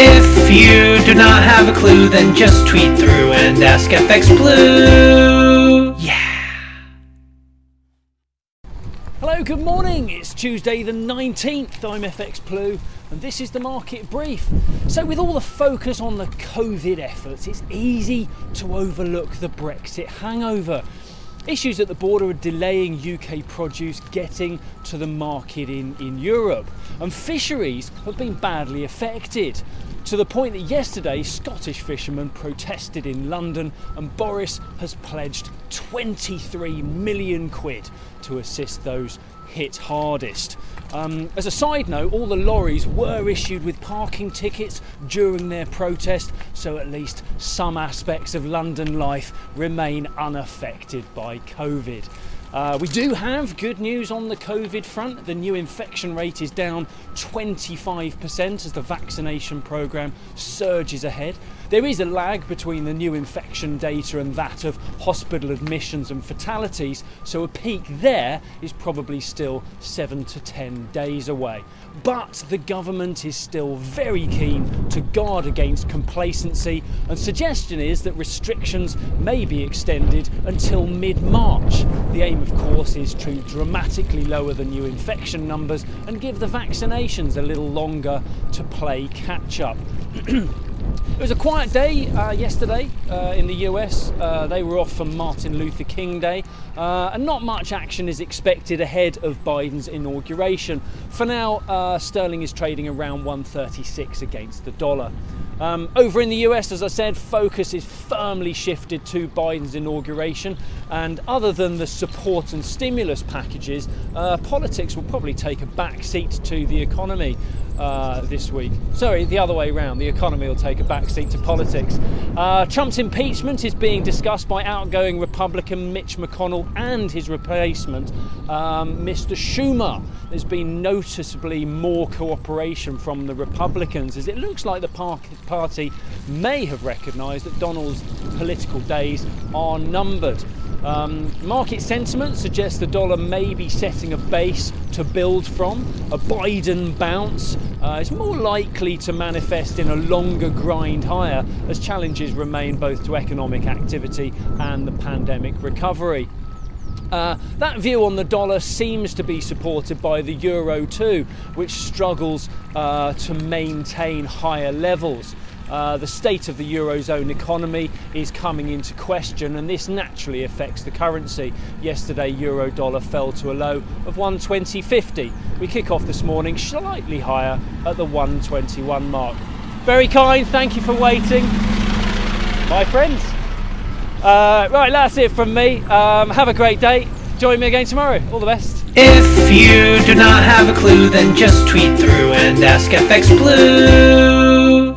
If you do not have a clue, then just tweet through and ask FX Blue. Yeah. Hello, good morning. It's Tuesday the 19th. I'm FX Blue and this is the market brief. So, with all the focus on the COVID efforts, it's easy to overlook the Brexit hangover. Issues at the border are delaying UK produce getting to the market in, in Europe. And fisheries have been badly affected to the point that yesterday Scottish fishermen protested in London and Boris has pledged 23 million quid to assist those hit hardest. Um, as a side note, all the lorries were issued with parking tickets during their protest, so at least some aspects of London life remain unaffected by COVID. Uh, we do have good news on the COVID front. The new infection rate is down 25% as the vaccination programme surges ahead. There is a lag between the new infection data and that of hospital admissions and fatalities, so a peak there is probably still 7 to 10 days away. But the government is still very keen to guard against complacency, and suggestion is that restrictions may be extended until mid March. The aim, of course, is to dramatically lower the new infection numbers and give the vaccinations a little longer to play catch up. It was a quiet day uh, yesterday uh, in the US. Uh, they were off for Martin Luther King Day, uh, and not much action is expected ahead of Biden's inauguration. For now, uh, sterling is trading around 136 against the dollar. Um, over in the US, as I said, focus is firmly shifted to Biden's inauguration, and other than the support and stimulus packages, uh, politics will probably take a back seat to the economy uh, this week. Sorry, the other way around. The economy will take a back seat to politics. Uh, Trump's impeachment is being discussed by outgoing Republican Mitch McConnell and his replacement, um, Mr. Schumer. There's been noticeably more cooperation from the Republicans, as it looks like the party may have recognised that Donald's political days are numbered. Um, market sentiment suggests the dollar may be setting a base to build from. A Biden bounce uh, is more likely to manifest in a longer grind higher as challenges remain both to economic activity and the pandemic recovery. Uh, that view on the dollar seems to be supported by the euro too, which struggles uh, to maintain higher levels. Uh, the state of the Eurozone economy is coming into question, and this naturally affects the currency. Yesterday, Euro dollar fell to a low of 120.50. We kick off this morning slightly higher at the 121 mark. Very kind, thank you for waiting, my friends. Uh, right, that's it from me. Um, have a great day. Join me again tomorrow. All the best. If you do not have a clue, then just tweet through and ask FX Blue.